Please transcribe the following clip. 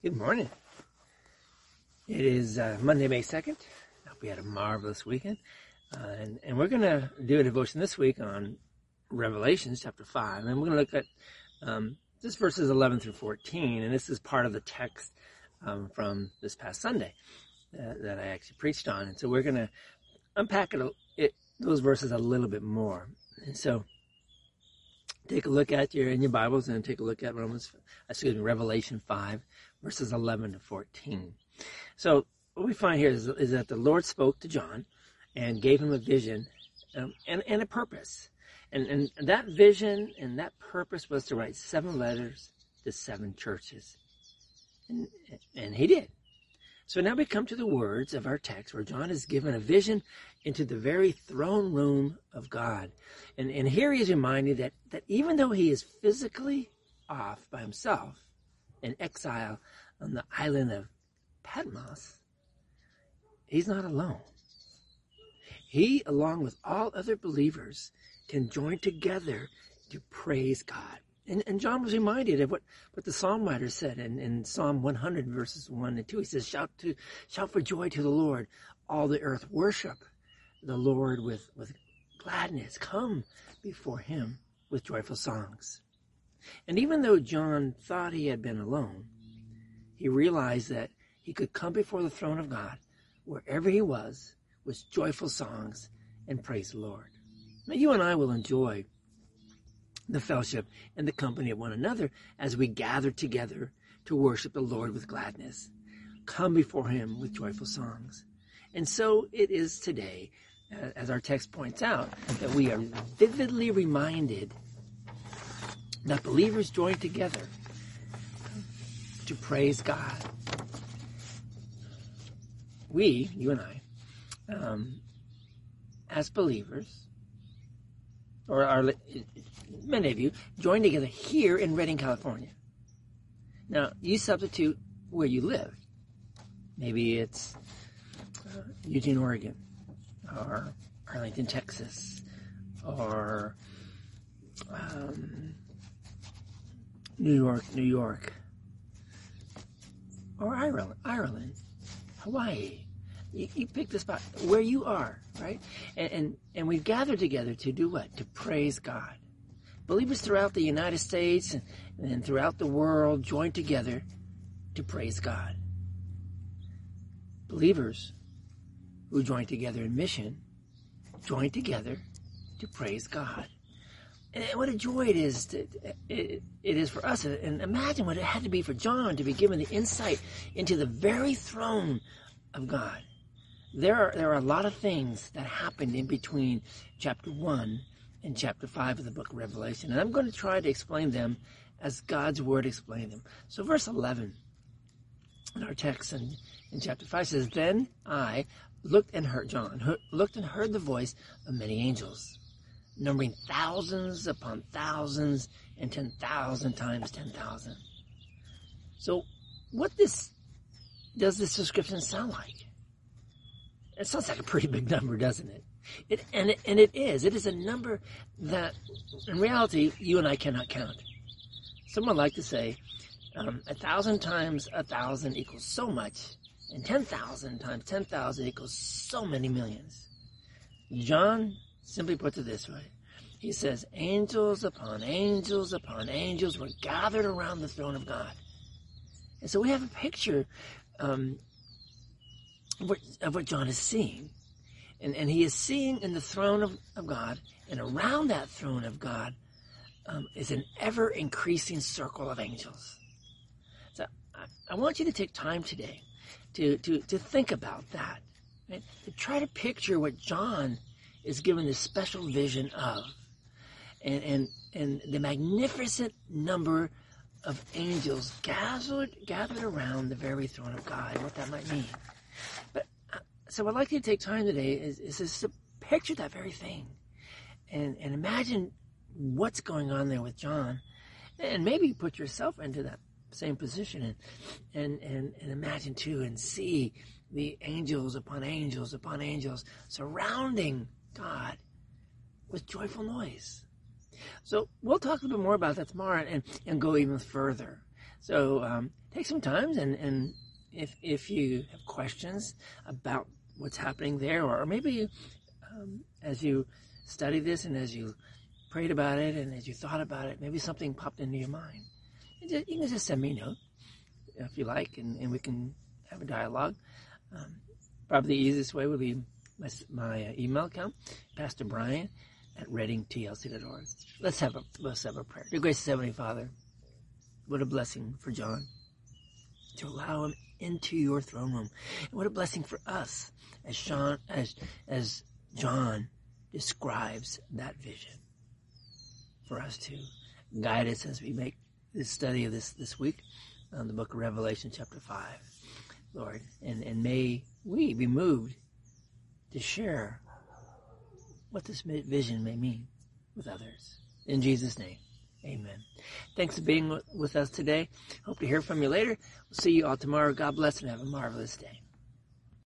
Good morning. It is uh, Monday, May 2nd. I hope you had a marvelous weekend. Uh, and, and we're going to do a devotion this week on Revelations chapter 5. And we're going to look at um, just verses 11 through 14. And this is part of the text um, from this past Sunday uh, that I actually preached on. And so we're going to unpack it, it, those verses a little bit more. And so take a look at your in your Bibles and take a look at Romans, excuse me, Revelation 5 verses 11 to 14. So what we find here is, is that the Lord spoke to John and gave him a vision um, and, and a purpose. And, and that vision and that purpose was to write seven letters to seven churches. And, and he did. So now we come to the words of our text where John is given a vision into the very throne room of God. And, and here he is reminded that, that even though he is physically off by himself, in exile on the island of Patmos, he's not alone. He, along with all other believers, can join together to praise God. And, and John was reminded of what, what the psalm writer said in, in Psalm 100 verses 1 and 2. He says, shout to, shout for joy to the Lord, all the earth worship the Lord with, with gladness. Come before him with joyful songs. And even though John thought he had been alone, he realized that he could come before the throne of God wherever he was with joyful songs and praise the Lord. Now you and I will enjoy the fellowship and the company of one another as we gather together to worship the Lord with gladness. Come before him with joyful songs. And so it is today, as our text points out, that we are vividly reminded that believers join together to praise God. We, you and I, um, as believers, or many of you, join together here in Redding, California. Now, you substitute where you live. Maybe it's uh, Eugene, Oregon, or Arlington, Texas, or um, New York, New York, or Ireland, Ireland, Hawaii. You, you pick the spot where you are, right? And, and and we've gathered together to do what? To praise God. Believers throughout the United States and, and throughout the world join together to praise God. Believers who join together in mission join together to praise God. And what a joy it is to, it, it is for us. And imagine what it had to be for John to be given the insight into the very throne of God. There are, there are a lot of things that happened in between chapter 1 and chapter 5 of the book of Revelation. And I'm going to try to explain them as God's word explained them. So verse 11 in our text in, in chapter 5 says, Then I looked and heard, John, looked and heard the voice of many angels numbering thousands upon thousands and 10,000 times 10,000. So what this does this description sound like? It sounds like a pretty big number, doesn't it? It and it and it is. It is a number that, in reality, you and I cannot count. Someone like to say, um, a thousand times a thousand equals so much, and ten thousand times ten thousand equals so many millions. John simply puts it this way. He says, angels upon angels upon angels were gathered around the throne of God. And so we have a picture um, what, of, what, John is seeing. And, and he is seeing in the throne of, of God, and around that throne of God um, is an ever increasing circle of angels. So I, I, want you to take time today to, to, to think about that. Right? To try to picture what John is given this special vision of. And, and, and the magnificent number of angels gathered, gathered around the very throne of God, and what that might mean. So I'd like you to take time today is, is just to picture that very thing and, and imagine what's going on there with John and maybe put yourself into that same position and, and, and, and imagine too and see the angels upon angels upon angels surrounding God with joyful noise. So we'll talk a little bit more about that tomorrow and, and go even further. So um, take some time and, and if, if you have questions about what's happening there, or maybe um, as you study this and as you prayed about it and as you thought about it, maybe something popped into your mind. You can just send me a note if you like, and, and we can have a dialogue. Um, probably the easiest way would be my, my uh, email account, Pastor Brian at reddingtlc.org. Let's have a let's have a prayer. Dear gracious Heavenly Father, what a blessing for John to allow him into your throne room. And what a blessing for us as Sean as as John describes that vision. For us to guide us as we make this study of this this week on the book of Revelation chapter five. Lord, and, and may we be moved to share what this vision may mean with others. In Jesus' name, amen. Thanks for being with us today. Hope to hear from you later. We'll see you all tomorrow. God bless and have a marvelous day.